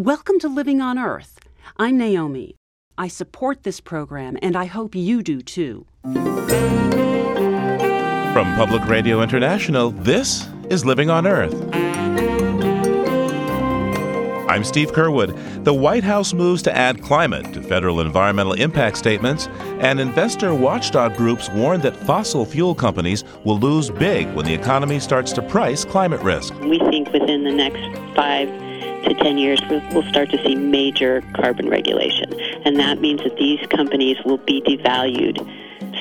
Welcome to Living on Earth. I'm Naomi. I support this program, and I hope you do too. From Public Radio International, this is Living on Earth. I'm Steve Curwood. The White House moves to add climate to federal environmental impact statements, and investor watchdog groups warn that fossil fuel companies will lose big when the economy starts to price climate risk. We think within the next five to 10 years, we'll start to see major carbon regulation. And that means that these companies will be devalued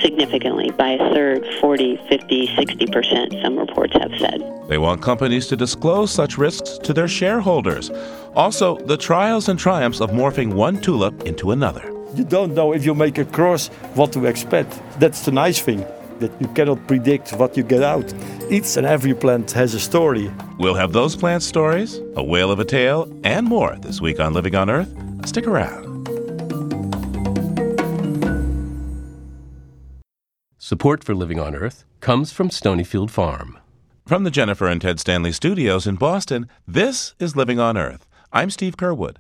significantly by a third, 40, 50, 60%, some reports have said. They want companies to disclose such risks to their shareholders. Also, the trials and triumphs of morphing one tulip into another. You don't know if you make a cross what to expect. That's the nice thing, that you cannot predict what you get out. Each and every plant has a story. We'll have those plant stories, a whale of a tale, and more this week on Living on Earth. Stick around. Support for Living on Earth comes from Stonyfield Farm. From the Jennifer and Ted Stanley studios in Boston, this is Living on Earth. I'm Steve Curwood.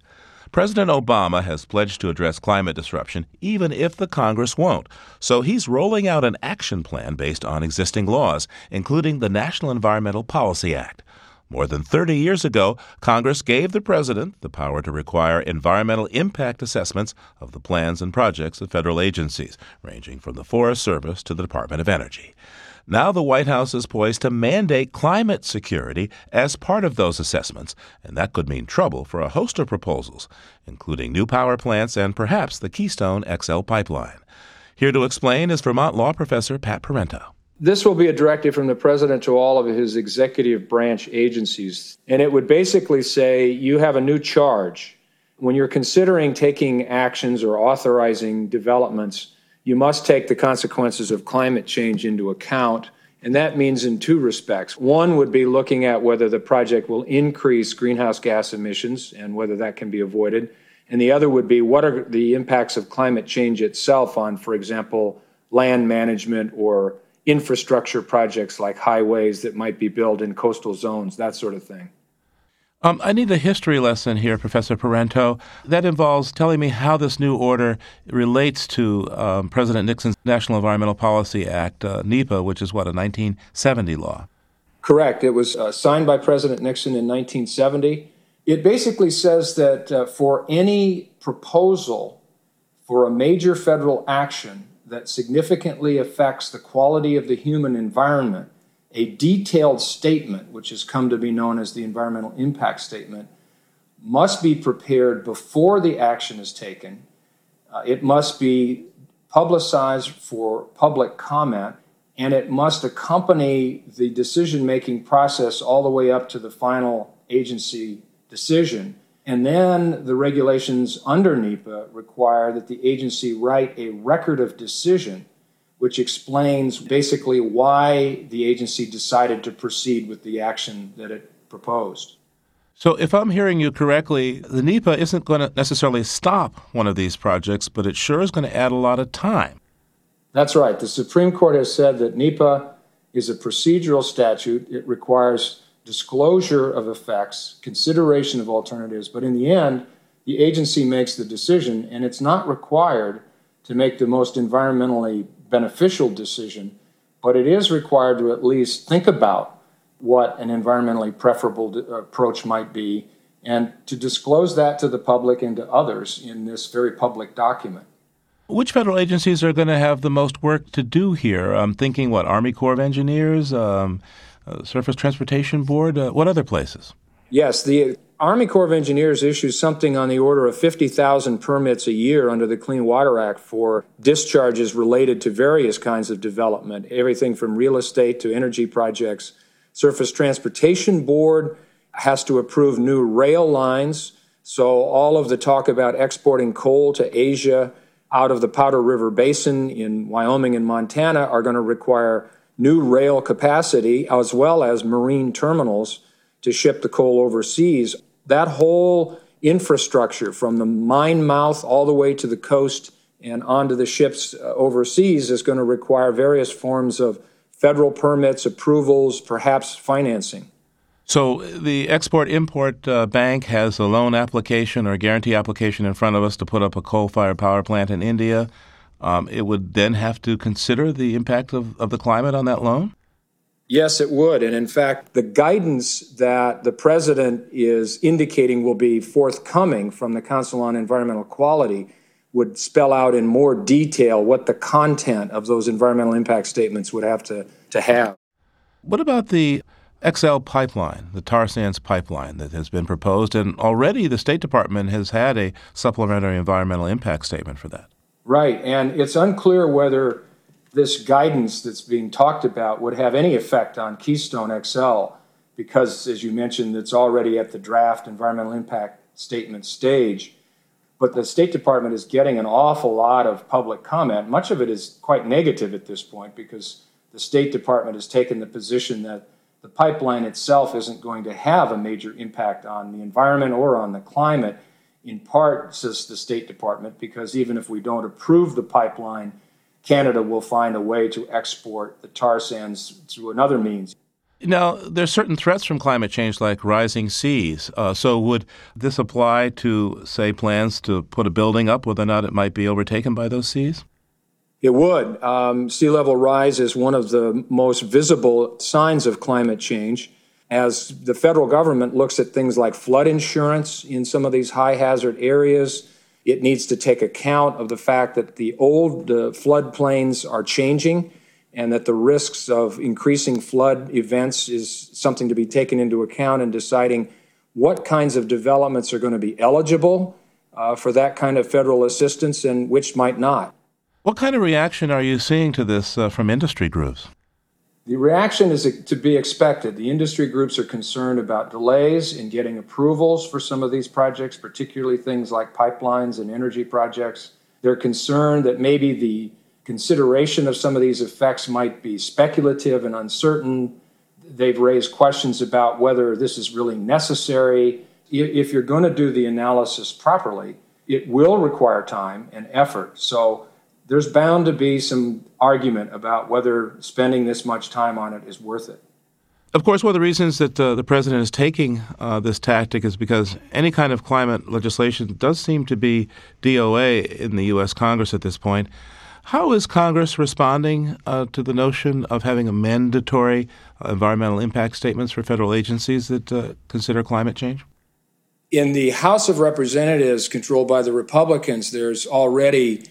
President Obama has pledged to address climate disruption even if the Congress won't. So he's rolling out an action plan based on existing laws, including the National Environmental Policy Act. More than 30 years ago, Congress gave the president the power to require environmental impact assessments of the plans and projects of federal agencies, ranging from the Forest Service to the Department of Energy. Now the White House is poised to mandate climate security as part of those assessments, and that could mean trouble for a host of proposals, including new power plants and perhaps the Keystone XL pipeline. Here to explain is Vermont law professor Pat Parenteau. This will be a directive from the president to all of his executive branch agencies. And it would basically say you have a new charge. When you're considering taking actions or authorizing developments, you must take the consequences of climate change into account. And that means in two respects. One would be looking at whether the project will increase greenhouse gas emissions and whether that can be avoided. And the other would be what are the impacts of climate change itself on, for example, land management or infrastructure projects like highways that might be built in coastal zones, that sort of thing. Um, I need a history lesson here, Professor Parenteau. That involves telling me how this new order relates to um, President Nixon's National Environmental Policy Act, uh, NEPA, which is what, a 1970 law? Correct. It was uh, signed by President Nixon in 1970. It basically says that uh, for any proposal for a major federal action that significantly affects the quality of the human environment, a detailed statement, which has come to be known as the environmental impact statement, must be prepared before the action is taken. Uh, it must be publicized for public comment, and it must accompany the decision making process all the way up to the final agency decision. And then the regulations under NEPA require that the agency write a record of decision, which explains basically why the agency decided to proceed with the action that it proposed. So, if I'm hearing you correctly, the NEPA isn't going to necessarily stop one of these projects, but it sure is going to add a lot of time. That's right. The Supreme Court has said that NEPA is a procedural statute. It requires disclosure of effects, consideration of alternatives, but in the end, the agency makes the decision, and it's not required to make the most environmentally beneficial decision, but it is required to at least think about what an environmentally preferable approach might be and to disclose that to the public and to others in this very public document. Which federal agencies are going to have the most work to do here? I'm thinking, what, Army Corps of Engineers? Um, uh, Surface Transportation Board? Uh, what other places? Yes, the Army Corps of Engineers issues something on the order of 50,000 permits a year under the Clean Water Act for discharges related to various kinds of development, everything from real estate to energy projects. Surface Transportation Board has to approve new rail lines. So, all of the talk about exporting coal to Asia out of the Powder River Basin in Wyoming and Montana are going to require new rail capacity as well as marine terminals to ship the coal overseas. That whole infrastructure from the mine mouth all the way to the coast and onto the ships uh, overseas is going to require various forms of federal permits, approvals, perhaps financing. So the Export Import uh, Bank has a loan application or guarantee application in front of us to put up a coal-fired power plant in India. Um, it would then have to consider the impact of, of the climate on that loan? Yes, it would. And in fact, the guidance that the president is indicating will be forthcoming from the Council on Environmental Quality would spell out in more detail what the content of those environmental impact statements would have to, to have. What about the XL pipeline, the tar sands pipeline that has been proposed, and already the State Department has had a supplementary environmental impact statement for that. Right, and it's unclear whether this guidance that's being talked about would have any effect on Keystone XL because, as you mentioned, it's already at the draft environmental impact statement stage. But the State Department is getting an awful lot of public comment. Much of it is quite negative at this point because the State Department has taken the position that the pipeline itself isn't going to have a major impact on the environment or on the climate, in part, says the State Department, because even if we don't approve the pipeline, Canada will find a way to export the tar sands through another means. Now, there's certain threats from climate change like rising seas. Uh, so, would this apply to, say, plans to put a building up, whether or not it might be overtaken by those seas? It would. Um, sea level rise is one of the most visible signs of climate change. As the federal government looks at things like flood insurance in some of these high hazard areas, it needs to take account of the fact that the old uh, floodplains are changing and that the risks of increasing flood events is something to be taken into account in deciding what kinds of developments are going to be eligible uh, for that kind of federal assistance and which might not. What kind of reaction are you seeing to this uh, from industry groups? The reaction is to be expected. The industry groups are concerned about delays in getting approvals for some of these projects, particularly things like pipelines and energy projects. They're concerned that maybe the consideration of some of these effects might be speculative and uncertain. They've raised questions about whether this is really necessary. If you're going to do the analysis properly, it will require time and effort. So there's bound to be some argument about whether spending this much time on it is worth it. Of course, one of the reasons that uh, the president is taking uh, this tactic is because any kind of climate legislation does seem to be DOA in the U.S. Congress at this point. How is Congress responding uh, to the notion of having a mandatory uh, environmental impact statements for federal agencies that uh, consider climate change? In the House of Representatives, controlled by the Republicans, there's already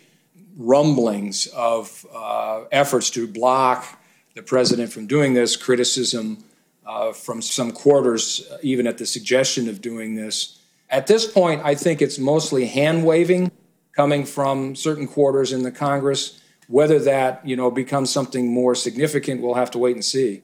rumblings of uh, efforts to block the president from doing this, criticism uh, from some quarters, uh, even at the suggestion of doing this. At this point, I think it's mostly hand waving coming from certain quarters in the Congress. Whether that you know becomes something more significant, we'll have to wait and see.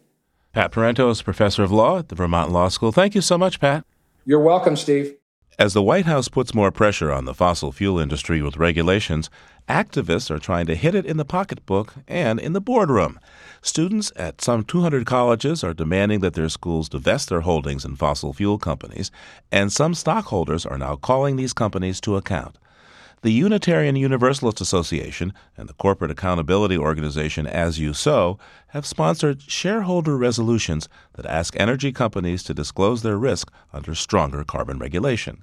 Pat Parenteau is professor of law at the Vermont Law School. Thank you so much, Pat. You're welcome, Steve. As the White House puts more pressure on the fossil fuel industry with regulations, activists are trying to hit it in the pocketbook and in the boardroom. Students at some 200 colleges are demanding that their schools divest their holdings in fossil fuel companies, and some stockholders are now calling these companies to account. The Unitarian Universalist Association and the corporate accountability organization As You Sow have sponsored shareholder resolutions that ask energy companies to disclose their risk under stronger carbon regulation.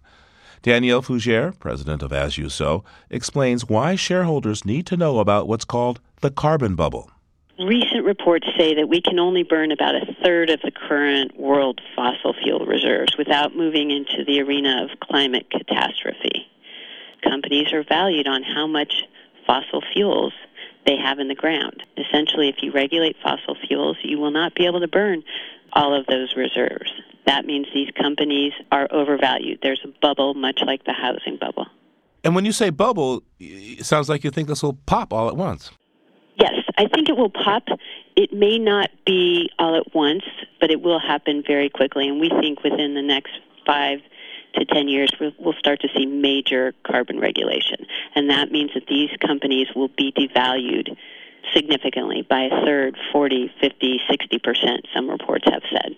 Danielle Fougere, president of As You Sow, explains why shareholders need to know about what's called the carbon bubble. Recent reports say that we can only burn about a third of the current world fossil fuel reserves without moving into the arena of climate catastrophe companies are valued on how much fossil fuels they have in the ground. Essentially, if you regulate fossil fuels, you will not be able to burn all of those reserves. That means these companies are overvalued. There's a bubble, much like the housing bubble. And when you say bubble, it sounds like you think this will pop all at once. Yes, I think it will pop. It may not be all at once, but it will happen very quickly. And we think within the next five to 10 years, we'll start to see major carbon regulation. And that means that these companies will be devalued significantly by a third, 40, 50, 60%, some reports have said.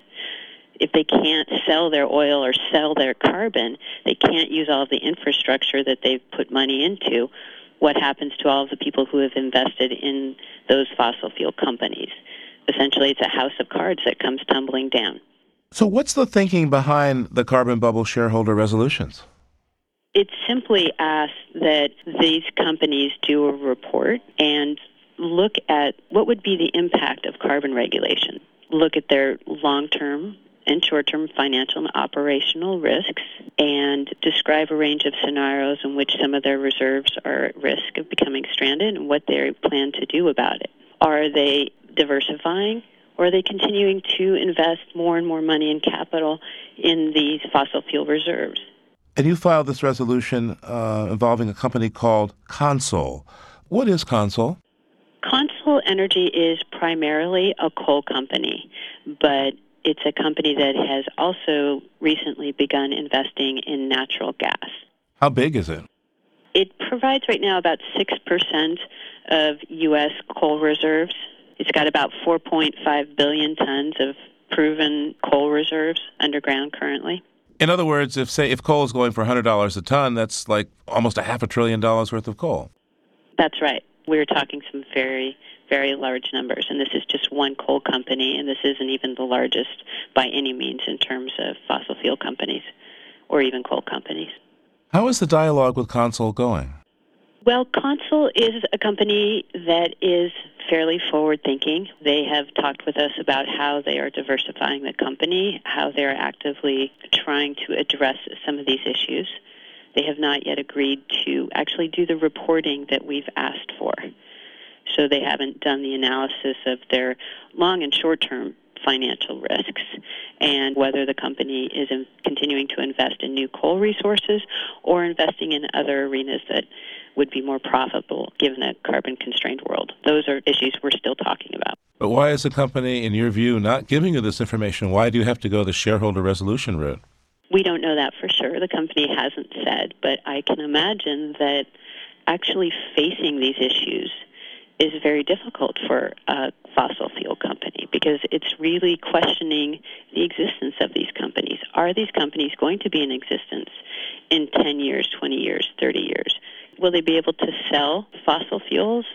If they can't sell their oil or sell their carbon, they can't use all of the infrastructure that they've put money into. What happens to all of the people who have invested in those fossil fuel companies? Essentially, it's a house of cards that comes tumbling down. So, what's the thinking behind the carbon bubble shareholder resolutions? It simply asks that these companies do a report and look at what would be the impact of carbon regulation, look at their long term and short term financial and operational risks, and describe a range of scenarios in which some of their reserves are at risk of becoming stranded and what they plan to do about it. Are they diversifying? Or are they continuing to invest more and more money and capital in these fossil fuel reserves? And you filed this resolution uh, involving a company called Consol. What is Consol? Consol Energy is primarily a coal company, but it's a company that has also recently begun investing in natural gas. How big is it? It provides right now about 6% of U.S. coal reserves. It's got about 4.5 billion tons of proven coal reserves underground currently. In other words, if say if coal is going for $100 a ton, that's like almost a half a trillion dollars worth of coal. That's right. We're talking some very very large numbers, and this is just one coal company, and this isn't even the largest by any means in terms of fossil fuel companies or even coal companies. How is the dialogue with Consol going? Well, Consol is a company that is fairly forward thinking. They have talked with us about how they are diversifying the company, how they're actively trying to address some of these issues. They have not yet agreed to actually do the reporting that we've asked for. So they haven't done the analysis of their long and short term financial risks and whether the company is in continuing to invest in new coal resources or investing in other arenas that would be more profitable given a carbon constrained world. Those are issues we're still talking about. But why is the company, in your view, not giving you this information? Why do you have to go the shareholder resolution route? We don't know that for sure. The company hasn't said, but I can imagine that actually facing these issues is very difficult for a fossil fuel company because it's really questioning the existence of these companies. Are these companies going to be in existence in 10 years, 20 years, 30 years? Will they be able to sell fossil fuels?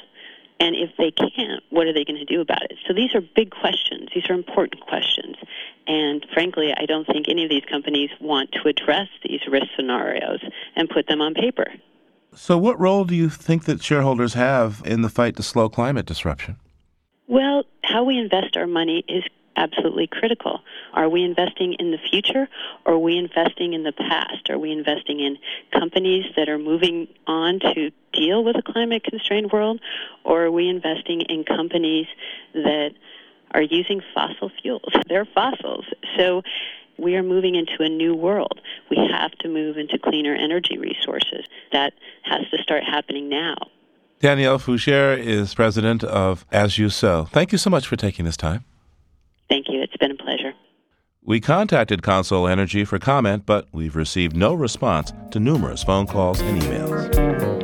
And if they can't, what are they going to do about it? So these are big questions. These are important questions. And frankly, I don't think any of these companies want to address these risk scenarios and put them on paper. So, what role do you think that shareholders have in the fight to slow climate disruption? Well, how we invest our money is absolutely critical. Are we investing in the future or are we investing in the past? Are we investing in companies that are moving on to deal with a climate constrained world or are we investing in companies that are using fossil fuels? They're fossils. So we are moving into a new world. We have to move into cleaner energy resources. That has to start happening now. Danielle Fougere is president of As You Sow. Thank you so much for taking this time. Thank you. It's been a pleasure. We contacted Consol Energy for comment, but we've received no response to numerous phone calls and emails.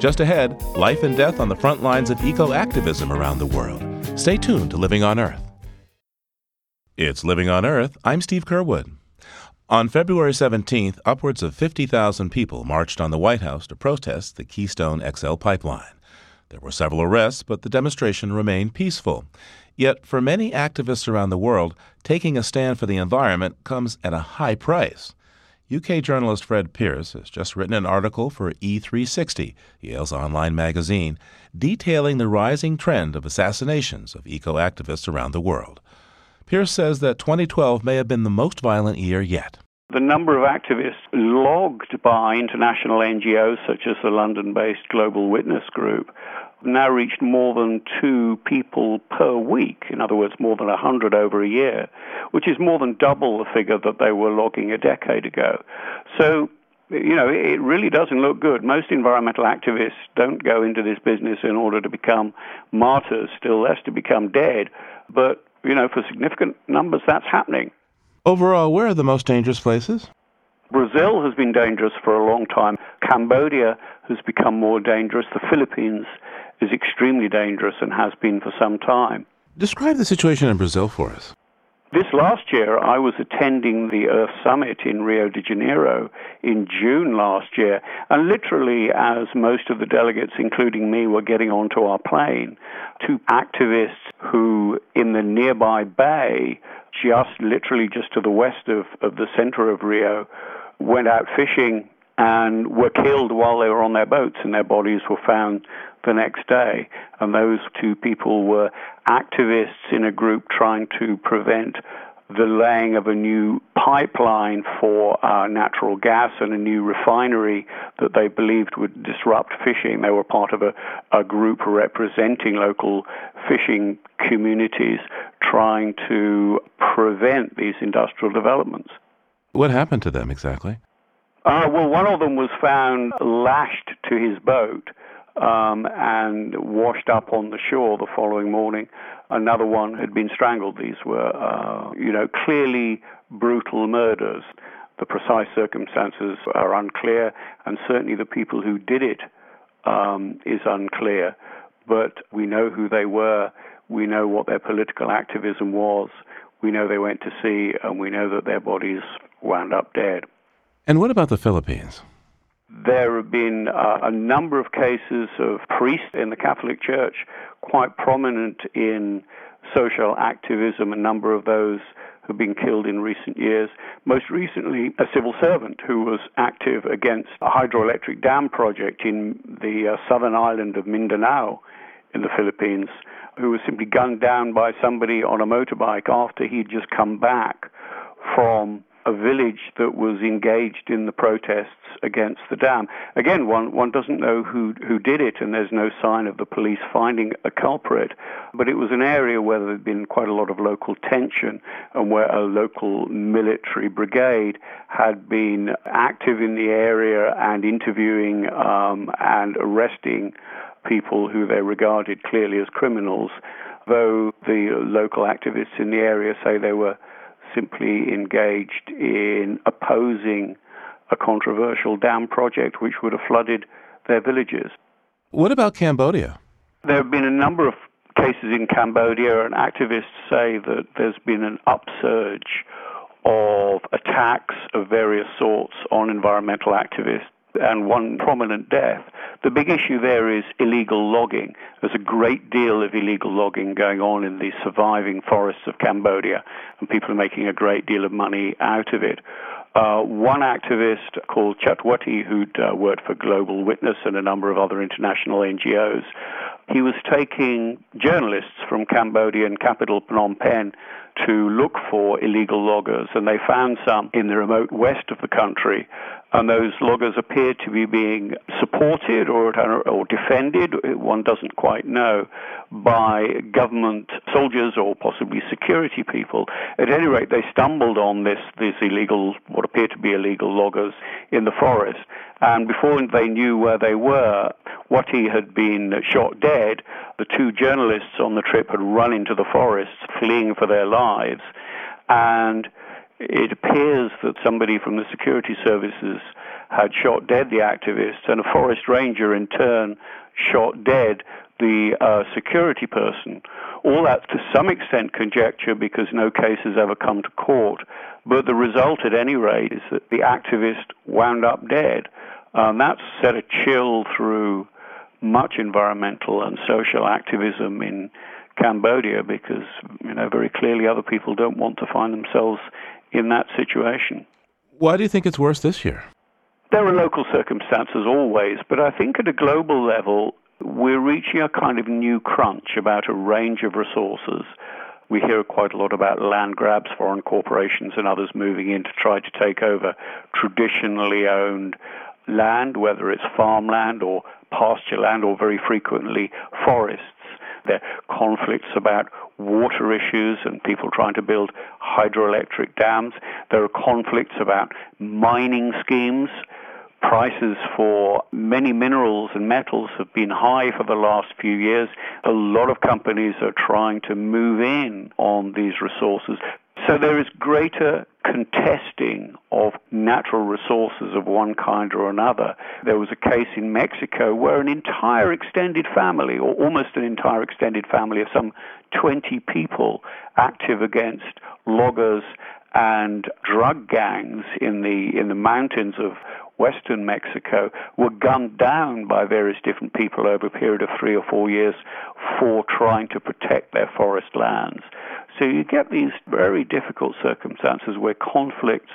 Just ahead, life and death on the front lines of eco activism around the world. Stay tuned to Living on Earth. It's Living on Earth. I'm Steve Curwood. On February 17th, upwards of 50,000 people marched on the White House to protest the Keystone XL pipeline. There were several arrests, but the demonstration remained peaceful. Yet, for many activists around the world, taking a stand for the environment comes at a high price. UK journalist Fred Pearce has just written an article for E360, Yale's online magazine, detailing the rising trend of assassinations of eco activists around the world. Pearce says that 2012 may have been the most violent year yet. The number of activists logged by international NGOs such as the London based Global Witness Group now reached more than two people per week, in other words, more than 100 over a year, which is more than double the figure that they were logging a decade ago. So, you know, it really doesn't look good. Most environmental activists don't go into this business in order to become martyrs, still less to become dead. But, you know, for significant numbers, that's happening. Overall, where are the most dangerous places? Brazil has been dangerous for a long time. Cambodia has become more dangerous. The Philippines is extremely dangerous and has been for some time. Describe the situation in Brazil for us. This last year, I was attending the Earth Summit in Rio de Janeiro in June last year, and literally, as most of the delegates, including me, were getting onto our plane, two activists who, in the nearby bay, just literally just to the west of, of the center of Rio, went out fishing and were killed while they were on their boats, and their bodies were found the next day. And those two people were activists in a group trying to prevent the laying of a new pipeline for uh, natural gas and a new refinery that they believed would disrupt fishing. They were part of a, a group representing local fishing communities trying to prevent these industrial developments. What happened to them exactly? Uh, well, one of them was found lashed to his boat um, and washed up on the shore the following morning. Another one had been strangled. These were, uh, you know, clearly brutal murders. The precise circumstances are unclear, and certainly the people who did it um, is unclear. But we know who they were. We know what their political activism was. We know they went to sea, and we know that their bodies wound up dead. And what about the Philippines? There have been uh, a number of cases of priests in the Catholic Church quite prominent in social activism. A number of those who have been killed in recent years. Most recently, a civil servant who was active against a hydroelectric dam project in the uh, southern island of Mindanao in the Philippines, who was simply gunned down by somebody on a motorbike after he'd just come back from a village that was engaged in the protests against the dam. Again, one, one doesn't know who, who did it, and there's no sign of the police finding a culprit. But it was an area where there had been quite a lot of local tension and where a local military brigade had been active in the area and interviewing um, and arresting people who they regarded clearly as criminals, though the local activists in the area say they were simply engaged in opposing a controversial dam project which would have flooded their villages. What about Cambodia? There have been a number of cases in Cambodia, and activists say that there's been an upsurge of attacks of various sorts on environmental activists and one prominent death. The big issue there is illegal logging. There's a great deal of illegal logging going on in the surviving forests of Cambodia, and people are making a great deal of money out of it. Uh, one activist called Chut Wutty, who'd uh, worked for Global Witness and a number of other international NGOs, he was taking journalists from Cambodian capital Phnom Penh to look for illegal loggers, and they found some in the remote west of the country and those loggers appear to be being supported or, or defended, one doesn't quite know, by government soldiers or possibly security people. At any rate, they stumbled on this, these illegal, what appeared to be illegal loggers in the forest, and before they knew where they were, Wutty had been shot dead. The two journalists on the trip had run into the forest, fleeing for their lives, and it appears that somebody from the security services had shot dead the activists, and a forest ranger in turn shot dead the uh, security person. All that to some extent conjecture because no case has ever come to court. But the result, at any rate, is that the activist wound up dead. Um, that set a chill through much environmental and social activism in Cambodia because, you know, very clearly other people don't want to find themselves in that situation. Why do you think it's worse this year? There are local circumstances always, but I think at a global level, we're reaching a kind of new crunch about a range of resources. We hear quite a lot about land grabs, foreign corporations and others moving in to try to take over traditionally owned land, whether it's farmland or pasture land or very frequently forests. There are conflicts about water issues and people trying to build hydroelectric dams. There are conflicts about mining schemes. Prices for many minerals and metals have been high for the last few years. A lot of companies are trying to move in on these resources. So there is greater contesting of natural resources of one kind or another. There was a case in Mexico where an entire extended family, or almost an entire extended family of some 20 people, active against loggers and drug gangs in the in the mountains of western Mexico were gunned down by various different people over a period of three or four years for trying to protect their forest lands. So you get these very difficult circumstances where conflicts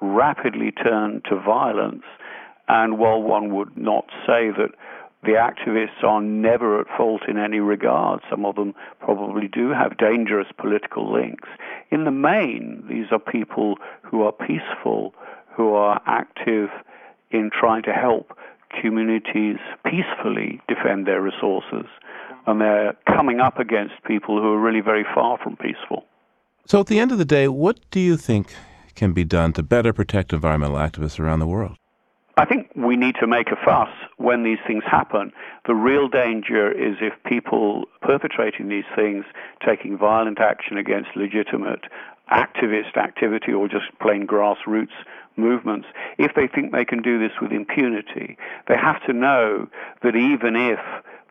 rapidly turn to violence. And while one would not say that the activists are never at fault in any regard, some of them probably do have dangerous political links. In the main, these are people who are peaceful, who are active in trying to help communities peacefully defend their resources and they're coming up against people who are really very far from peaceful. So, at the end of the day, what do you think can be done to better protect environmental activists around the world? I think we need to make a fuss when these things happen. The real danger is if people perpetrating these things, taking violent action against legitimate activist activity or just plain grassroots movements, if they think they can do this with impunity, they have to know that even if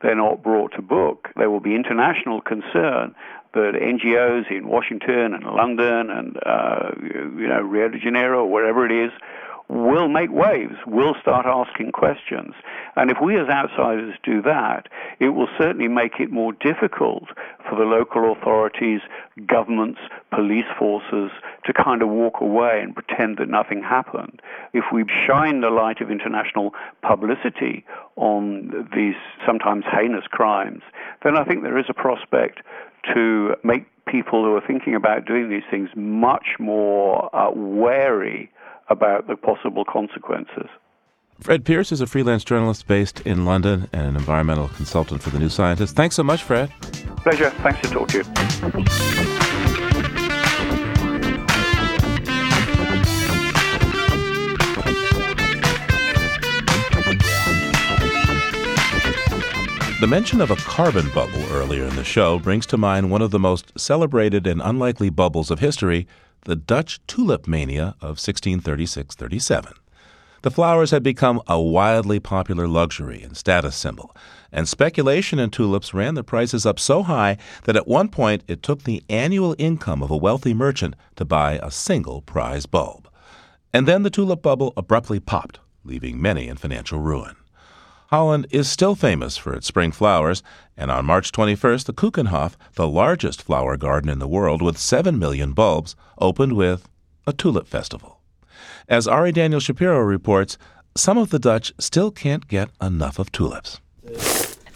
they're not brought to book. There will be international concern that NGOs in Washington and London and uh, you know Rio de Janeiro or wherever it is will make waves, will start asking questions. And if we as outsiders do that, it will certainly make it more difficult for the local authorities, governments, police forces to kind of walk away and pretend that nothing happened. If we shine the light of international publicity on these sometimes heinous crimes, then I think there is a prospect to make people who are thinking about doing these things much more uh, wary about the possible consequences. Fred Pearce is a freelance journalist based in London and an environmental consultant for the New Scientist. Thanks so much, Fred. Pleasure. Thanks to talk to you. The mention of a carbon bubble earlier in the show brings to mind one of the most celebrated and unlikely bubbles of history the Dutch tulip mania of 1636 37. The flowers had become a wildly popular luxury and status symbol, and speculation in tulips ran the prices up so high that at one point it took the annual income of a wealthy merchant to buy a single prize bulb. And then the tulip bubble abruptly popped, leaving many in financial ruin. Holland is still famous for its spring flowers, and on March 21st, the Keukenhof, the largest flower garden in the world with 7 million bulbs, opened with a tulip festival. As Ari Daniel Shapiro reports, some of the Dutch still can't get enough of tulips.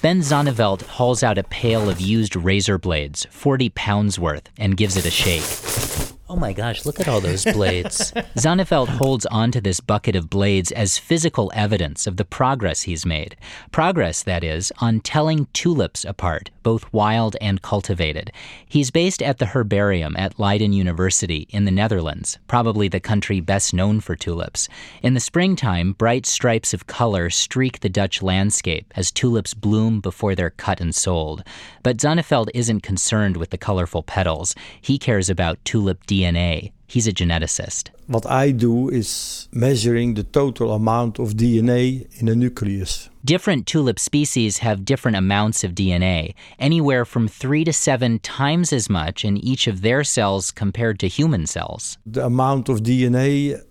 Ben Zonneveld hauls out a pail of used razor blades, 40 pounds worth, and gives it a shake. Oh my gosh, look at all those blades. Zonneveld holds onto this bucket of blades as physical evidence of the progress he's made. Progress, that is, on telling tulips apart, both wild and cultivated. He's based at the herbarium at Leiden University in the Netherlands, probably the country best known for tulips. In the springtime, bright stripes of color streak the Dutch landscape as tulips bloom before they're cut and sold. But Zonneveld isn't concerned with the colorful petals. He cares about tulip DNA. He's a geneticist. What I do is measuring the total amount of DNA in a nucleus. Different tulip species have different amounts of DNA, anywhere from three to seven times as much in each of their cells compared to human cells. The amount of DNA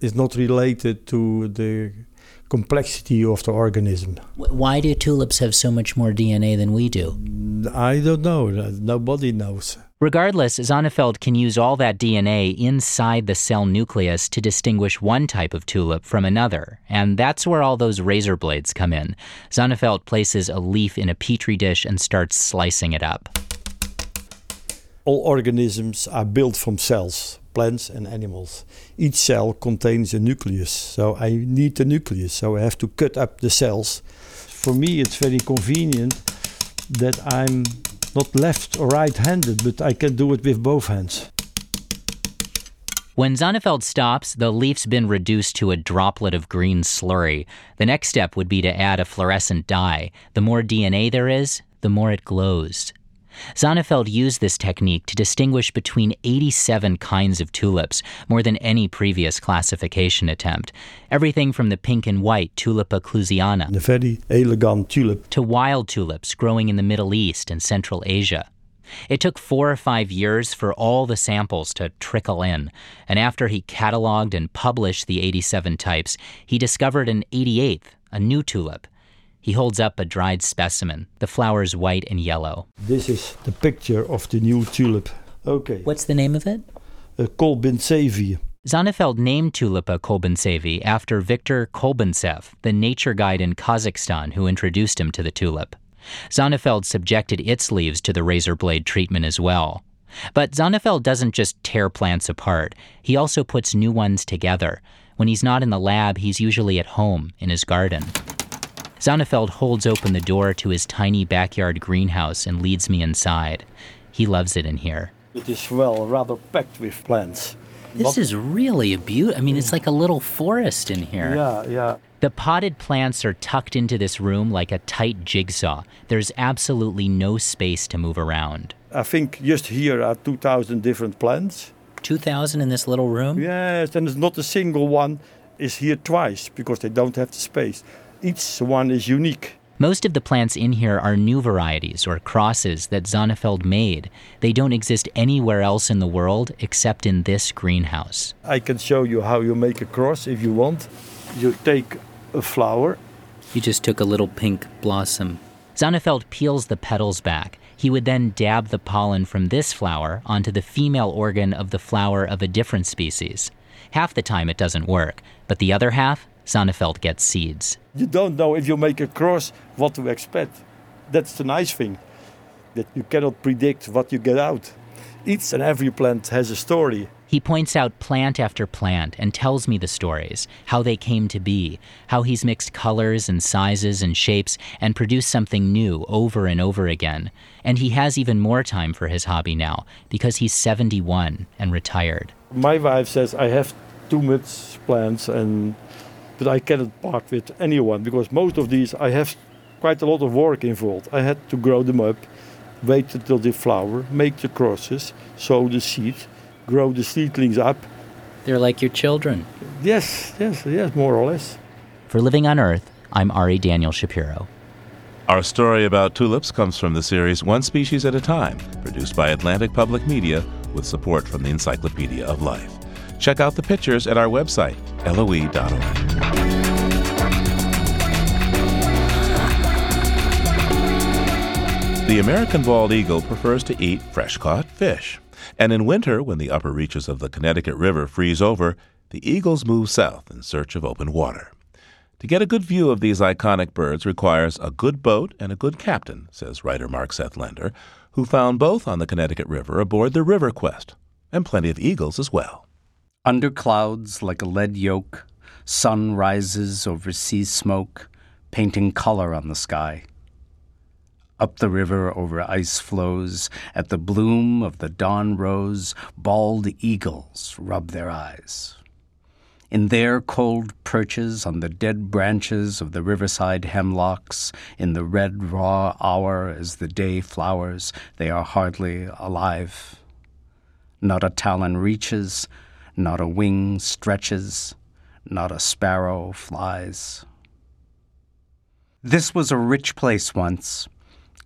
is not related to the complexity of the organism. Why do tulips have so much more DNA than we do? I don't know. Nobody knows. Regardless, Zonneveld can use all that DNA inside the cell nucleus to distinguish one type of tulip from another, and that's where all those razor blades come in. Zonneveld places a leaf in a petri dish and starts slicing it up. All organisms are built from cells, plants and animals. Each cell contains a nucleus, so I need the nucleus, so I have to cut up the cells. For me, it's very convenient that I'm not left or right handed, but I can do it with both hands. When Zonneveld stops, the leaf's been reduced to a droplet of green slurry. The next step would be to add a fluorescent dye. The more DNA there is, the more it glows. Zonneveld used this technique to distinguish between 87 kinds of tulips, more than any previous classification attempt. Everything from the pink and white Tulipa clusiana, The very elegant tulip. to wild tulips growing in the Middle East and Central Asia. It took four or five years for all the samples to trickle in, and after he cataloged and published the 87 types, he discovered an 88th, a new tulip. He holds up a dried specimen, the flowers white and yellow. This is the picture of the new tulip. Okay. What's the name of it? Uh, a Kolbinsevier. Zonneveld named Tulipa Kolbintsevi after Viktor Kolbintsev, the nature guide in Kazakhstan who introduced him to the tulip. Zonneveld subjected its leaves to the razor blade treatment as well. But Zonneveld doesn't just tear plants apart, he also puts new ones together. When he's not in the lab, he's usually at home, in his garden. Zonneveld holds open the door to his tiny backyard greenhouse and leads me inside. He loves it in here. It is well rather packed with plants. This is really a beaut. I mean, it's like a little forest in here. Yeah, yeah. The potted plants are tucked into this room like a tight jigsaw. There's absolutely no space to move around. I think just here are 2,000 different plants. 2,000 in this little room? Yes, and it's not a single one is here twice because they don't have the space. Each one is unique. Most of the plants in here are new varieties or crosses that Zonneveld made. They don't exist anywhere else in the world except in this greenhouse. I can show you how you make a cross if you want. You take a flower. You just took a little pink blossom. Zonneveld peels the petals back. He would then dab the pollen from this flower onto the female organ of the flower of a different species. Half the time it doesn't work, but the other half, Zonneveld gets seeds. You don't know if you make a cross what to expect. That's the nice thing, that you cannot predict what you get out. Each and every plant has a story. He points out plant after plant and tells me the stories, how they came to be, how he's mixed colors and sizes and shapes and produced something new over and over again. And he has even more time for his hobby now because he's 71 and retired. My wife says I have too much plants and but I cannot part with anyone because most of these I have quite a lot of work involved. I had to grow them up, wait until they flower, make the crosses, sow the seed, grow the seedlings up. They're like your children. Yes, yes, yes, more or less. For Living on Earth, I'm Ari Daniel Shapiro. Our story about tulips comes from the series One Species at a Time, produced by Atlantic Public Media with support from the Encyclopedia of Life. Check out the pictures at our website, loe.org. The American bald eagle prefers to eat fresh caught fish. And in winter, when the upper reaches of the Connecticut River freeze over, the eagles move south in search of open water. To get a good view of these iconic birds requires a good boat and a good captain, says writer Mark Seth Lender, who found both on the Connecticut River aboard the River Quest, and plenty of eagles as well. Under clouds like a lead yoke, sun rises over sea smoke, painting color on the sky. Up the river over ice floes, at the bloom of the dawn rose, bald eagles rub their eyes. In their cold perches on the dead branches of the riverside hemlocks, in the red raw hour as the day flowers, they are hardly alive. Not a talon reaches, not a wing stretches, not a sparrow flies. This was a rich place once.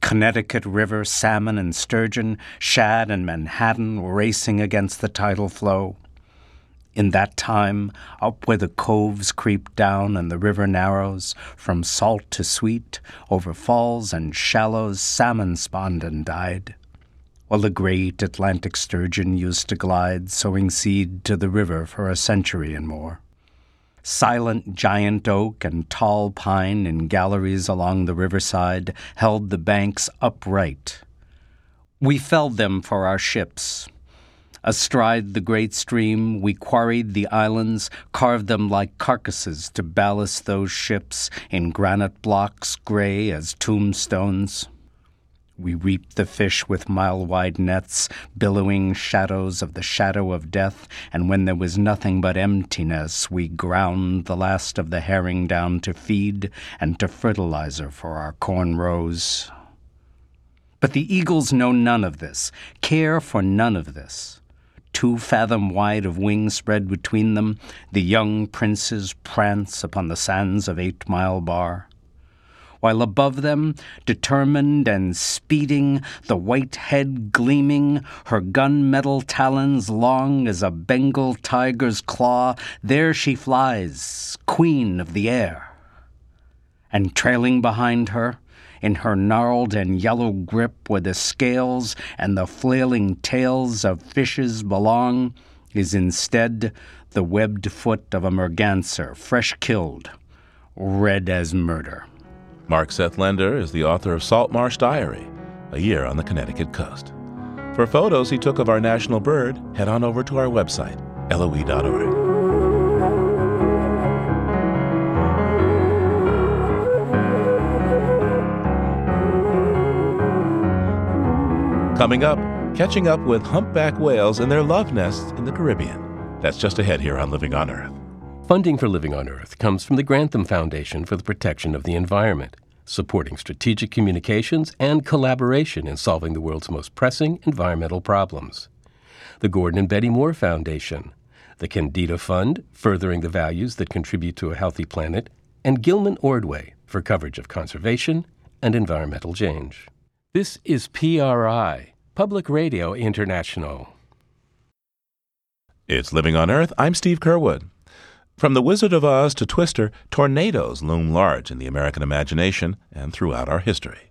Connecticut River salmon and sturgeon, shad and menhaden racing against the tidal flow. In that time, up where the coves creep down and the river narrows, from salt to sweet, over falls and shallows, salmon spawned and died. While the great Atlantic sturgeon used to glide, sowing seed to the river for a century and more. Silent giant oak and tall pine in galleries along the riverside held the banks upright. We felled them for our ships. Astride the great stream, we quarried the islands, carved them like carcasses to ballast those ships in granite blocks gray as tombstones. We reaped the fish with mile wide nets, billowing shadows of the shadow of death, and when there was nothing but emptiness, we ground the last of the herring down to feed and to fertilizer for our corn rows. But the eagles know none of this, care for none of this. Two fathom wide of wings spread between them, the young princes prance upon the sands of Eight Mile Bar while above them, determined and speeding, the white head gleaming, her gunmetal talons long as a Bengal tiger's claw, there she flies, queen of the air. And trailing behind her, in her gnarled and yellow grip where the scales and the flailing tails of fishes belong, is instead the webbed foot of a merganser fresh killed, red as murder. Mark Seth Lender is the author of Saltmarsh Diary, A Year on the Connecticut Coast. For photos he took of our national bird, head on over to our website, loe.org. Coming up, catching up with humpback whales and their love nests in the Caribbean. That's just ahead here on Living on Earth. Funding for Living on Earth comes from the Grantham Foundation for the Protection of the Environment, supporting strategic communications and collaboration in solving the world's most pressing environmental problems. The Gordon and Betty Moore Foundation, the Kendeda Fund, furthering the values that contribute to a healthy planet, and Gilman Ordway for coverage of conservation and environmental change. This is PRI, Public Radio International. It's Living on Earth. I'm Steve Curwood. From The Wizard of Oz to Twister, tornadoes loom large in the American imagination and throughout our history.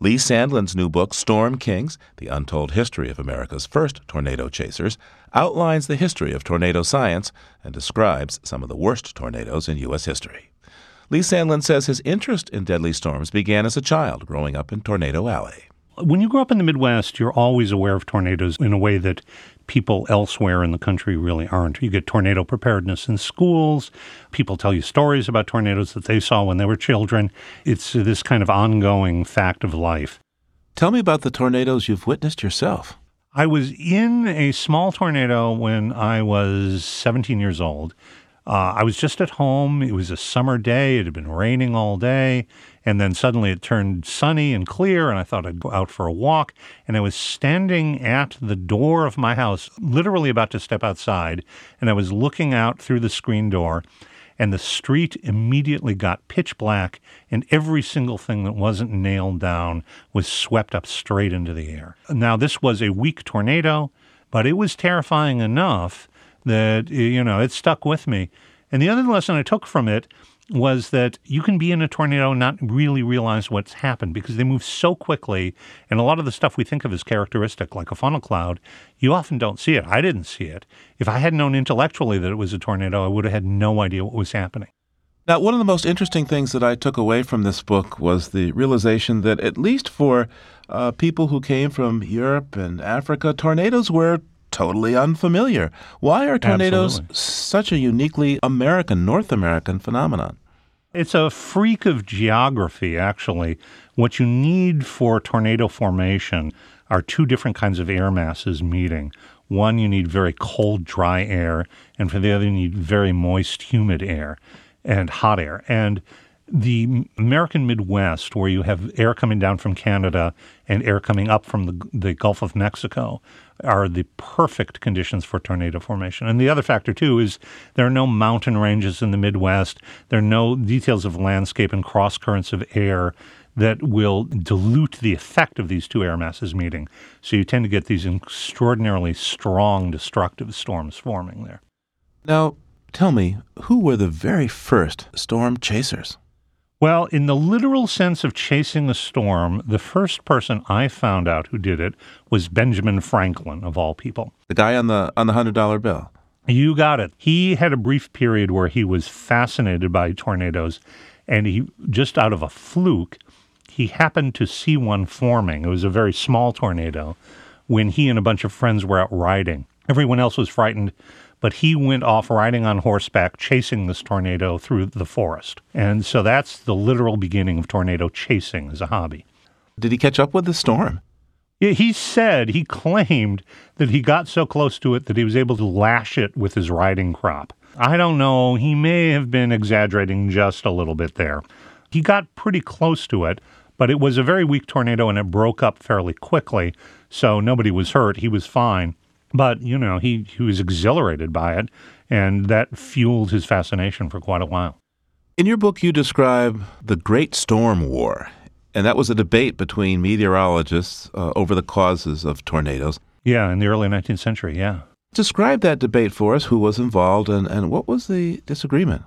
Lee Sandlin's new book, Storm Kings The Untold History of America's First Tornado Chasers, outlines the history of tornado science and describes some of the worst tornadoes in U.S. history. Lee Sandlin says his interest in deadly storms began as a child growing up in Tornado Alley. When you grow up in the Midwest, you're always aware of tornadoes in a way that people elsewhere in the country really aren't. You get tornado preparedness in schools. People tell you stories about tornadoes that they saw when they were children. It's this kind of ongoing fact of life. Tell me about the tornadoes you've witnessed yourself. I was in a small tornado when I was 17 years old. Uh, I was just at home. It was a summer day. It had been raining all day. And then suddenly it turned sunny and clear, and I thought I'd go out for a walk. And I was standing at the door of my house, literally about to step outside. And I was looking out through the screen door, and the street immediately got pitch black, and every single thing that wasn't nailed down was swept up straight into the air. Now, this was a weak tornado, but it was terrifying enough that, you know, it stuck with me. And the other lesson I took from it was that you can be in a tornado and not really realize what's happened because they move so quickly. And a lot of the stuff we think of as characteristic, like a funnel cloud, you often don't see it. I didn't see it. If I had known intellectually that it was a tornado, I would have had no idea what was happening. Now, one of the most interesting things that I took away from this book was the realization that, at least for uh, people who came from Europe and Africa, tornadoes were totally unfamiliar. Why are tornadoes Absolutely. such a uniquely American, North American phenomenon? It's a freak of geography, actually. What you need for tornado formation are two different kinds of air masses meeting. One, you need very cold, dry air, and for the other, you need very moist, humid air and hot air. And the American Midwest, where you have air coming down from Canada and air coming up from the, the Gulf of Mexico, are the perfect conditions for tornado formation. And the other factor, too, is there are no mountain ranges in the Midwest. There are no details of landscape and cross currents of air that will dilute the effect of these two air masses meeting. So you tend to get these extraordinarily strong, destructive storms forming there. Now, tell me, who were the very first storm chasers? Well, in the literal sense of chasing a storm, the first person I found out who did it was Benjamin Franklin, of all people. The guy on the on the hundred dollar bill. You got it. He had a brief period where he was fascinated by tornadoes, and he just out of a fluke, he happened to see one forming. It was a very small tornado when he and a bunch of friends were out riding. Everyone else was frightened, but he went off riding on horseback, chasing this tornado through the forest. And so that's the literal beginning of tornado chasing as a hobby. Did he catch up with the storm? Yeah, He said, he claimed that he got so close to it that he was able to lash it with his riding crop. I don't know. He may have been exaggerating just a little bit there. He got pretty close to it, But it was a very weak tornado and it broke up fairly quickly. So nobody was hurt. He was fine. But, you know, he, he was exhilarated by it. And that fueled his fascination for quite a while. In your book, you describe the Great Storm War. And that was a debate between meteorologists uh, over the causes of tornadoes. Yeah, in the early 19th century, yeah. Describe that debate for us. Who was involved and, and what was the disagreement?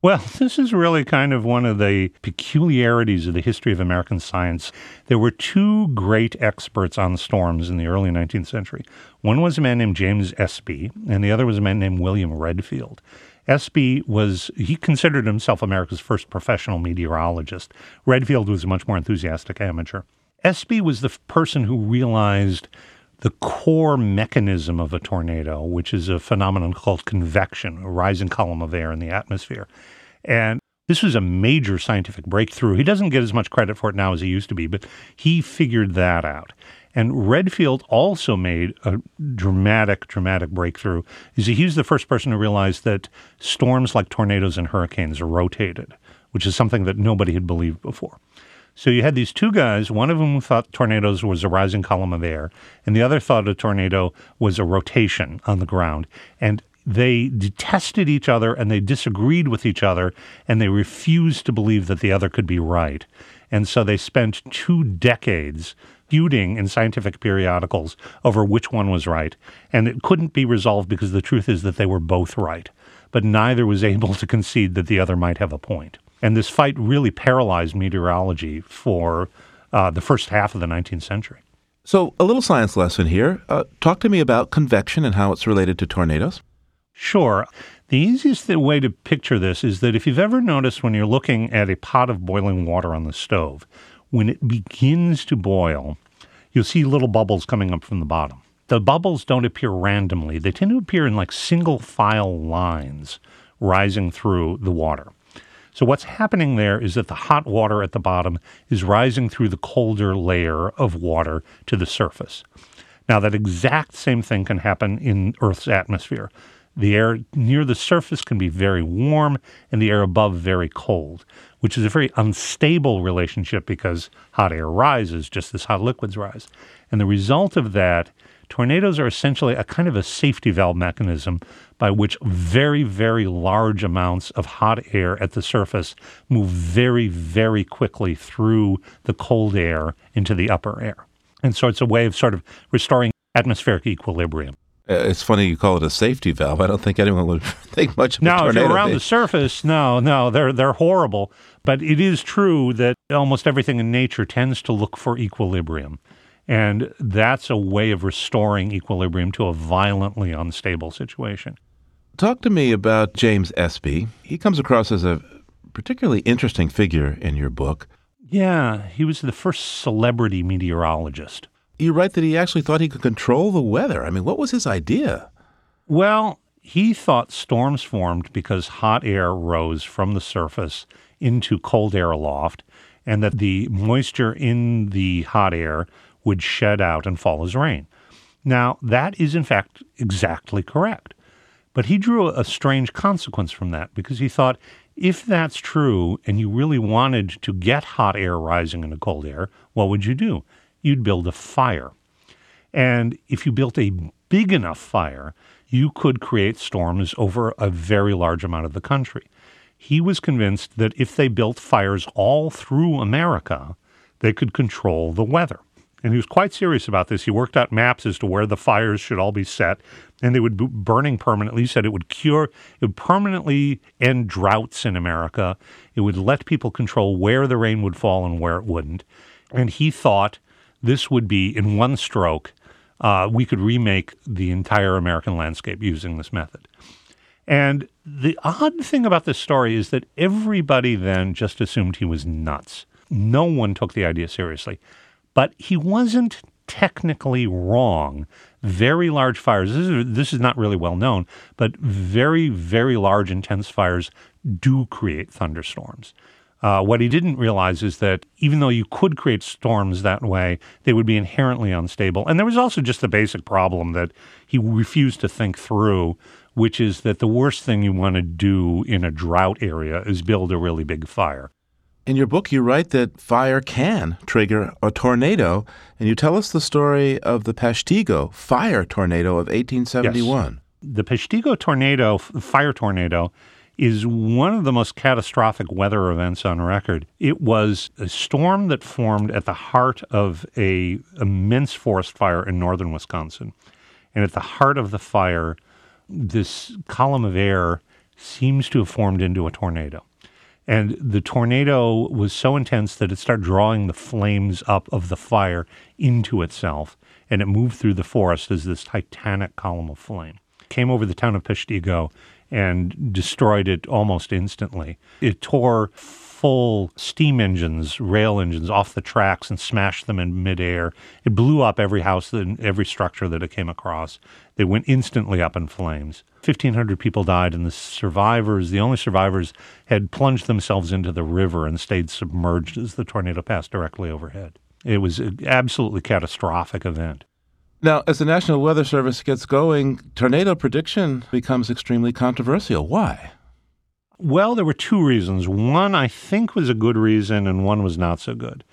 Well, this is really kind of one of the peculiarities of the history of American science. There were two great experts on storms in the early 19th century. One was a man named James Espy, and the other was a man named William Redfield. Espy was, he considered himself America's first professional meteorologist. Redfield was a much more enthusiastic amateur. Espy was the person who realized the core mechanism of a tornado, which is a phenomenon called convection, a rising column of air in the atmosphere. And this was a major scientific breakthrough. He doesn't get as much credit for it now as he used to be, but he figured that out. And Redfield also made a dramatic, dramatic breakthrough. Is he was the first person to realize that storms like tornadoes and hurricanes are rotated, which is something that nobody had believed before. So you had these two guys, one of them thought tornadoes was a rising column of air, and the other thought a tornado was a rotation on the ground. And they detested each other and they disagreed with each other and they refused to believe that the other could be right. And so they spent two decades feuding in scientific periodicals over which one was right. And it couldn't be resolved because the truth is that they were both right. But neither was able to concede that the other might have a point. And this fight really paralyzed meteorology for uh, the first half of the 19th century. So, a little science lesson here. Uh, talk to me about convection and how it's related to tornadoes. Sure. The easiest way to picture this is that if you've ever noticed when you're looking at a pot of boiling water on the stove, when it begins to boil, you'll see little bubbles coming up from the bottom. The bubbles don't appear randomly, they tend to appear in like single file lines rising through the water. So, what's happening there is that the hot water at the bottom is rising through the colder layer of water to the surface. Now, that exact same thing can happen in Earth's atmosphere. The air near the surface can be very warm and the air above very cold, which is a very unstable relationship because hot air rises just as hot liquids rise. And the result of that tornadoes are essentially a kind of a safety valve mechanism by which very, very large amounts of hot air at the surface move very, very quickly through the cold air into the upper air. And so it's a way of sort of restoring atmospheric equilibrium. Uh, it's funny you call it a safety valve. I don't think anyone would think much of no, a tornado. if you're around the surface, no, no, they're they're horrible. But it is true that almost everything in nature tends to look for equilibrium. And that's a way of restoring equilibrium to a violently unstable situation. Talk to me about James Espy. He comes across as a particularly interesting figure in your book. Yeah, he was the first celebrity meteorologist. You write that he actually thought he could control the weather. I mean, what was his idea? Well, he thought storms formed because hot air rose from the surface into cold air aloft, and that the moisture in the hot air would shed out and fall as rain. Now, that is in fact exactly correct. But he drew a strange consequence from that because he thought if that's true and you really wanted to get hot air rising into cold air, what would you do? You'd build a fire. And if you built a big enough fire, you could create storms over a very large amount of the country. He was convinced that if they built fires all through America, they could control the weather. And he was quite serious about this. He worked out maps as to where the fires should all be set, and they would be burning permanently. He said it would cure, it would permanently end droughts in America. It would let people control where the rain would fall and where it wouldn't. And he thought this would be, in one stroke, uh, we could remake the entire American landscape using this method. And the odd thing about this story is that everybody then just assumed he was nuts. No one took the idea seriously. But he wasn't technically wrong. Very large fires, this is, this is not really well known, but very, very large, intense fires do create thunderstorms. Uh, what he didn't realize is that even though you could create storms that way, they would be inherently unstable. And there was also just the basic problem that he refused to think through, which is that the worst thing you want to do in a drought area is build a really big fire. In your book, you write that fire can trigger a tornado, and you tell us the story of the Peshtigo fire tornado of 1871. Yes. The Peshtigo tornado, fire tornado, is one of the most catastrophic weather events on record. It was a storm that formed at the heart of a immense forest fire in northern Wisconsin. And at the heart of the fire, this column of air seems to have formed into a tornado. And the tornado was so intense that it started drawing the flames up of the fire into itself, and it moved through the forest as this titanic column of flame. Came over the town of Peshtigo and destroyed it almost instantly. It tore full steam engines, rail engines off the tracks and smashed them in midair. It blew up every house and every structure that it came across. They went instantly up in flames. 1,500 people died, and the survivors, the only survivors, had plunged themselves into the river and stayed submerged as the tornado passed directly overhead. It was an absolutely catastrophic event. Now, as the National Weather Service gets going, tornado prediction becomes extremely controversial. Why? Well, there were two reasons. One, I think, was a good reason, and one was not so good.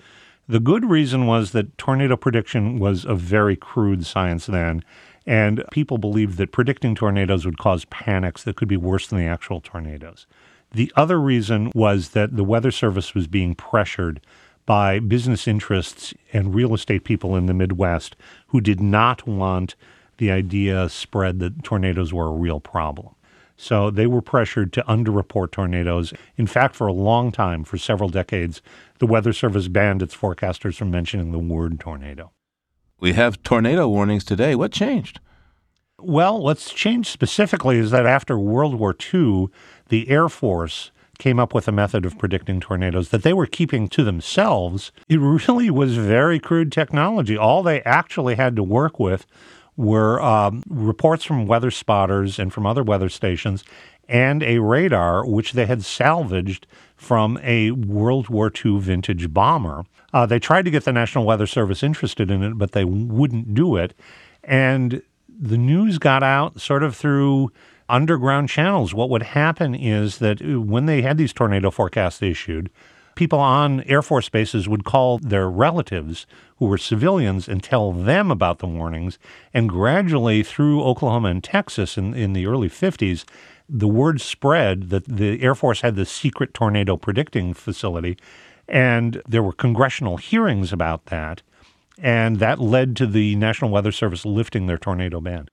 The good reason was that tornado prediction was a very crude science then, and people believed that predicting tornadoes would cause panics that could be worse than the actual tornadoes. The other reason was that the Weather Service was being pressured by business interests and real estate people in the Midwest who did not want the idea spread that tornadoes were a real problem. So they were pressured to underreport tornadoes. In fact, for a long time, for several decades, the Weather Service banned its forecasters from mentioning the word tornado. We have tornado warnings today. What changed? Well, what's changed specifically is that after World War II, the Air Force came up with a method of predicting tornadoes that they were keeping to themselves. It really was very crude technology. All they actually had to work with were um, reports from weather spotters and from other weather stations and a radar which they had salvaged from a World War II vintage bomber. Uh, they tried to get the National Weather Service interested in it, but they wouldn't do it. And the news got out sort of through underground channels. What would happen is that when they had these tornado forecasts issued, people on Air Force bases would call their relatives who were civilians and tell them about the warnings. And gradually, through Oklahoma and Texas in, in the early 50s, the word spread that the Air Force had this secret tornado predicting facility. And there were congressional hearings about that. And that led to the National Weather Service lifting their tornado ban.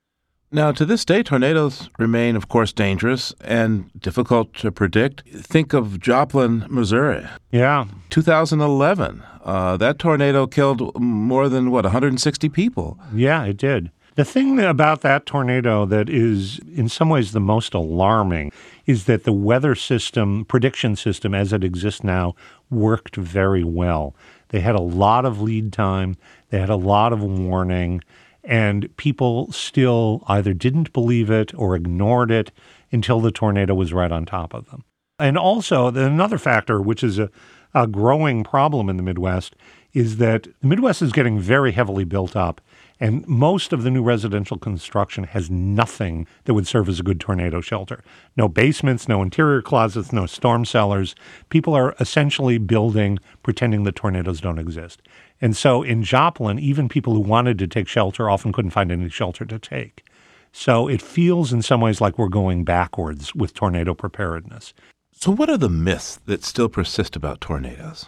Now, to this day, tornadoes remain, of course, dangerous and difficult to predict. Think of Joplin, Missouri. Yeah. 2011. Uh, that tornado killed more than, what, 160 people? Yeah, it did. The thing about that tornado that is, in some ways, the most alarming is that the weather system, prediction system as it exists now, worked very well. They had a lot of lead time, they had a lot of warning and people still either didn't believe it or ignored it until the tornado was right on top of them. And also, another factor, which is a, a growing problem in the Midwest, is that the Midwest is getting very heavily built up, and most of the new residential construction has nothing that would serve as a good tornado shelter. No basements, no interior closets, no storm cellars. People are essentially building pretending that tornadoes don't exist. And so in Joplin, even people who wanted to take shelter often couldn't find any shelter to take. So it feels in some ways like we're going backwards with tornado preparedness. So, what are the myths that still persist about tornadoes?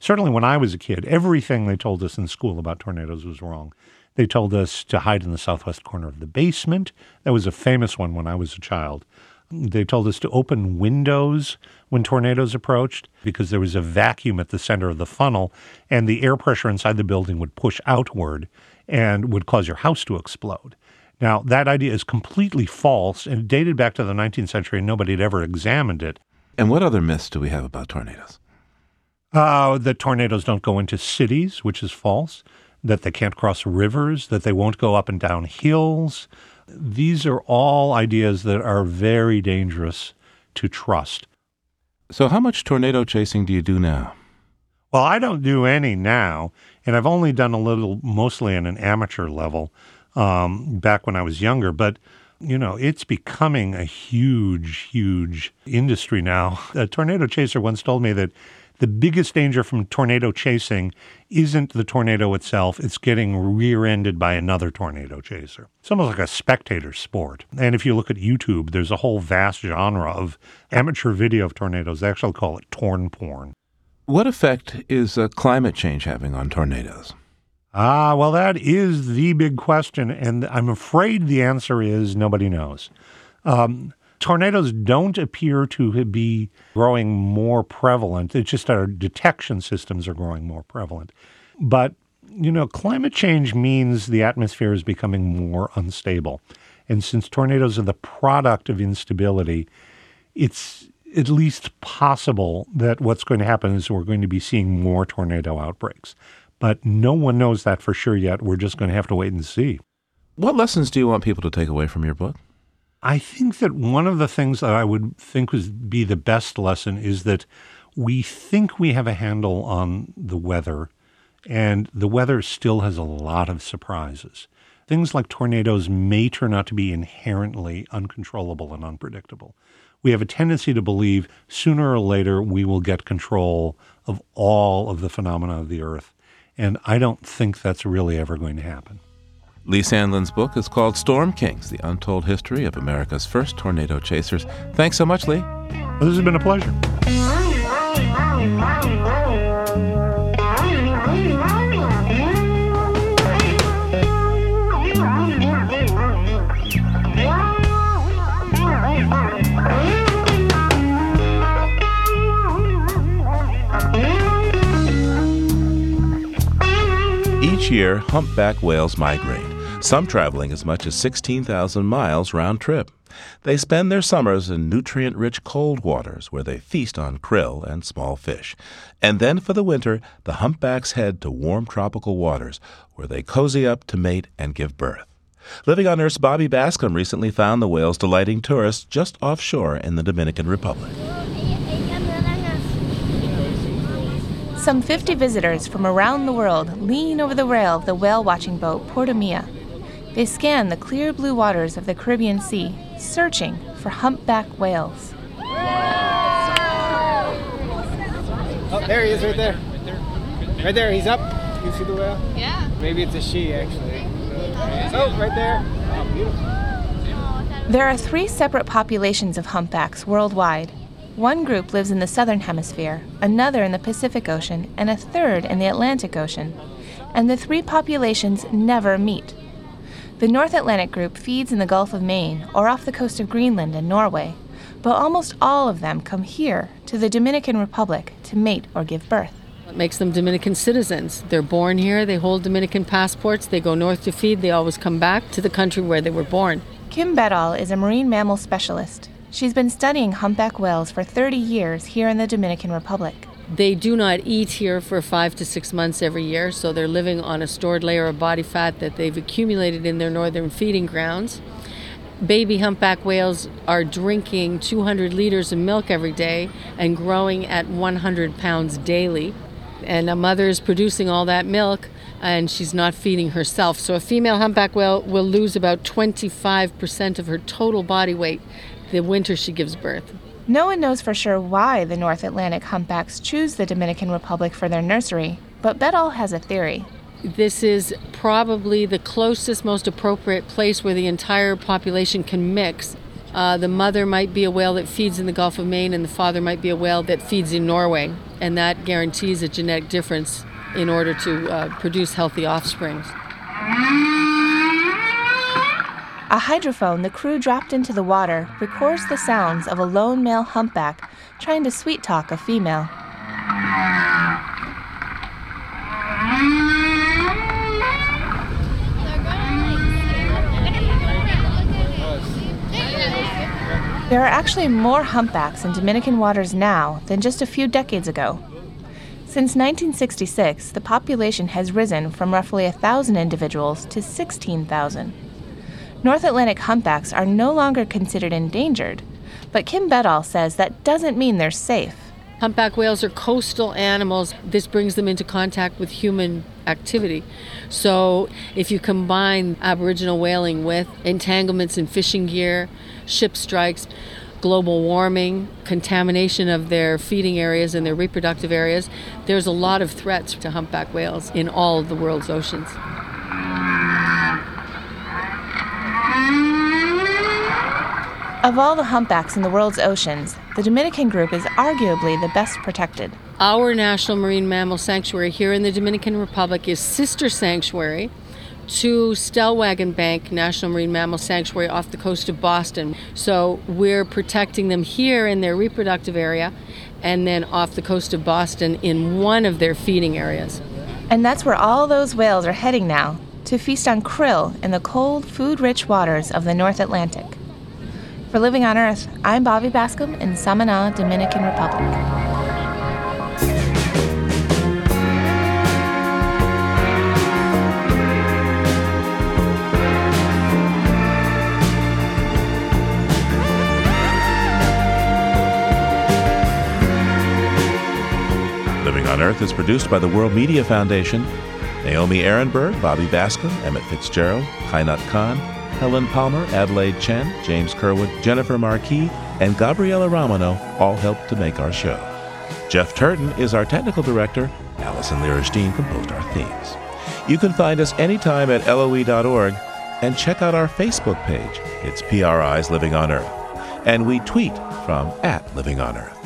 Certainly, when I was a kid, everything they told us in school about tornadoes was wrong. They told us to hide in the southwest corner of the basement. That was a famous one when I was a child. They told us to open windows when tornadoes approached because there was a vacuum at the center of the funnel and the air pressure inside the building would push outward and would cause your house to explode. Now, that idea is completely false and dated back to the 19th century and nobody had ever examined it. And what other myths do we have about tornadoes? Uh, that tornadoes don't go into cities, which is false, that they can't cross rivers, that they won't go up and down hills, these are all ideas that are very dangerous to trust. So, how much tornado chasing do you do now? Well, I don't do any now, and I've only done a little, mostly on an amateur level, um, back when I was younger. But you know, it's becoming a huge, huge industry now. A tornado chaser once told me that the biggest danger from tornado chasing isn't the tornado itself, it's getting rear ended by another tornado chaser. It's almost like a spectator sport. And if you look at YouTube, there's a whole vast genre of amateur video of tornadoes. They actually call it torn porn. What effect is uh, climate change having on tornadoes? Ah, well, that is the big question. And I'm afraid the answer is nobody knows. Um, tornadoes don't appear to be growing more prevalent. It's just our detection systems are growing more prevalent. But, you know, climate change means the atmosphere is becoming more unstable. And since tornadoes are the product of instability, it's at least possible that what's going to happen is we're going to be seeing more tornado outbreaks. But no one knows that for sure yet. We're just going to have to wait and see. What lessons do you want people to take away from your book? I think that one of the things that I would think would be the best lesson is that we think we have a handle on the weather, and the weather still has a lot of surprises. Things like tornadoes may turn out to be inherently uncontrollable and unpredictable. We have a tendency to believe sooner or later we will get control of all of the phenomena of the earth. And I don't think that's really ever going to happen. Lee Sandlin's book is called Storm Kings The Untold History of America's First Tornado Chasers. Thanks so much, Lee. Well, this has been a pleasure. Each year, humpback whales migrate, some traveling as much as 16,000 miles round trip. They spend their summers in nutrient rich cold waters where they feast on krill and small fish. And then for the winter, the humpbacks head to warm tropical waters where they cozy up to mate and give birth. Living on Earth's Bobby Bascomb recently found the whales delighting tourists just offshore in the Dominican Republic. Some 50 visitors from around the world lean over the rail of the whale watching boat Porto Mia. They scan the clear blue waters of the Caribbean Sea, searching for humpback whales. Oh, there he is right there. Right there, he's up. You see the whale? Yeah. Maybe it's a she, actually. Oh, right there. Oh, beautiful. There are three separate populations of humpbacks worldwide. One group lives in the southern hemisphere, another in the Pacific Ocean, and a third in the Atlantic Ocean. And the three populations never meet. The North Atlantic group feeds in the Gulf of Maine or off the coast of Greenland and Norway, but almost all of them come here to the Dominican Republic to mate or give birth. It makes them Dominican citizens. They're born here, they hold Dominican passports, they go north to feed, they always come back to the country where they were born. Kim Beddall is a marine mammal specialist. She's been studying humpback whales for 30 years here in the Dominican Republic. They do not eat here for five to six months every year, so they're living on a stored layer of body fat that they've accumulated in their northern feeding grounds. Baby humpback whales are drinking 200 liters of milk every day and growing at 100 pounds daily. And a mother is producing all that milk and she's not feeding herself. So a female humpback whale will lose about 25% of her total body weight the winter she gives birth. No one knows for sure why the North Atlantic humpbacks choose the Dominican Republic for their nursery, but Beddall has a theory. This is probably the closest, most appropriate place where the entire population can mix. Uh, the mother might be a whale that feeds in the Gulf of Maine, and the father might be a whale that feeds in Norway, and that guarantees a genetic difference in order to uh, produce healthy offspring. A hydrophone the crew dropped into the water records the sounds of a lone male humpback trying to sweet talk a female. There are actually more humpbacks in Dominican waters now than just a few decades ago. Since 1966, the population has risen from roughly 1,000 individuals to 16,000. North Atlantic humpbacks are no longer considered endangered, but Kim Beddall says that doesn't mean they're safe. Humpback whales are coastal animals. This brings them into contact with human activity. So, if you combine Aboriginal whaling with entanglements in fishing gear, ship strikes, global warming, contamination of their feeding areas and their reproductive areas, there's a lot of threats to humpback whales in all of the world's oceans. Of all the humpbacks in the world's oceans, the Dominican group is arguably the best protected. Our national marine mammal sanctuary here in the Dominican Republic is sister sanctuary to Stellwagen Bank National Marine Mammal Sanctuary off the coast of Boston. So we're protecting them here in their reproductive area and then off the coast of Boston in one of their feeding areas. And that's where all those whales are heading now to feast on krill in the cold, food rich waters of the North Atlantic. For Living on Earth, I'm Bobby Bascomb in Samana, Dominican Republic. Living on Earth is produced by the World Media Foundation. Naomi Arenberg, Bobby Bascomb, Emmett Fitzgerald, Kainat Khan, Helen Palmer, Adelaide Chen, James Curwood, Jennifer Marquis, and Gabriella Romano all helped to make our show. Jeff Turton is our technical director. Allison Lirish Dean composed our themes. You can find us anytime at loe.org and check out our Facebook page. It's PRI's Living on Earth. And we tweet from at Living on Earth.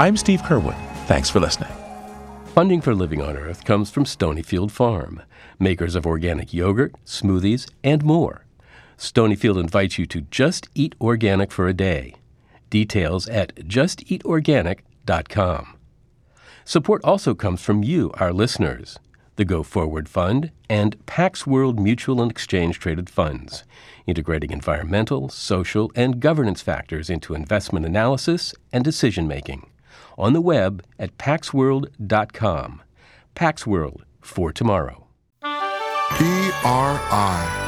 I'm Steve Curwood. Thanks for listening. Funding for Living on Earth comes from Stonyfield Farm, makers of organic yogurt, smoothies, and more. Stonyfield invites you to just eat organic for a day. Details at justeatorganic.com. Support also comes from you, our listeners, the Go Forward Fund, and Pax World Mutual and Exchange Traded Funds, integrating environmental, social, and governance factors into investment analysis and decision making on the web at paxworld.com. Pax World for tomorrow. PRI,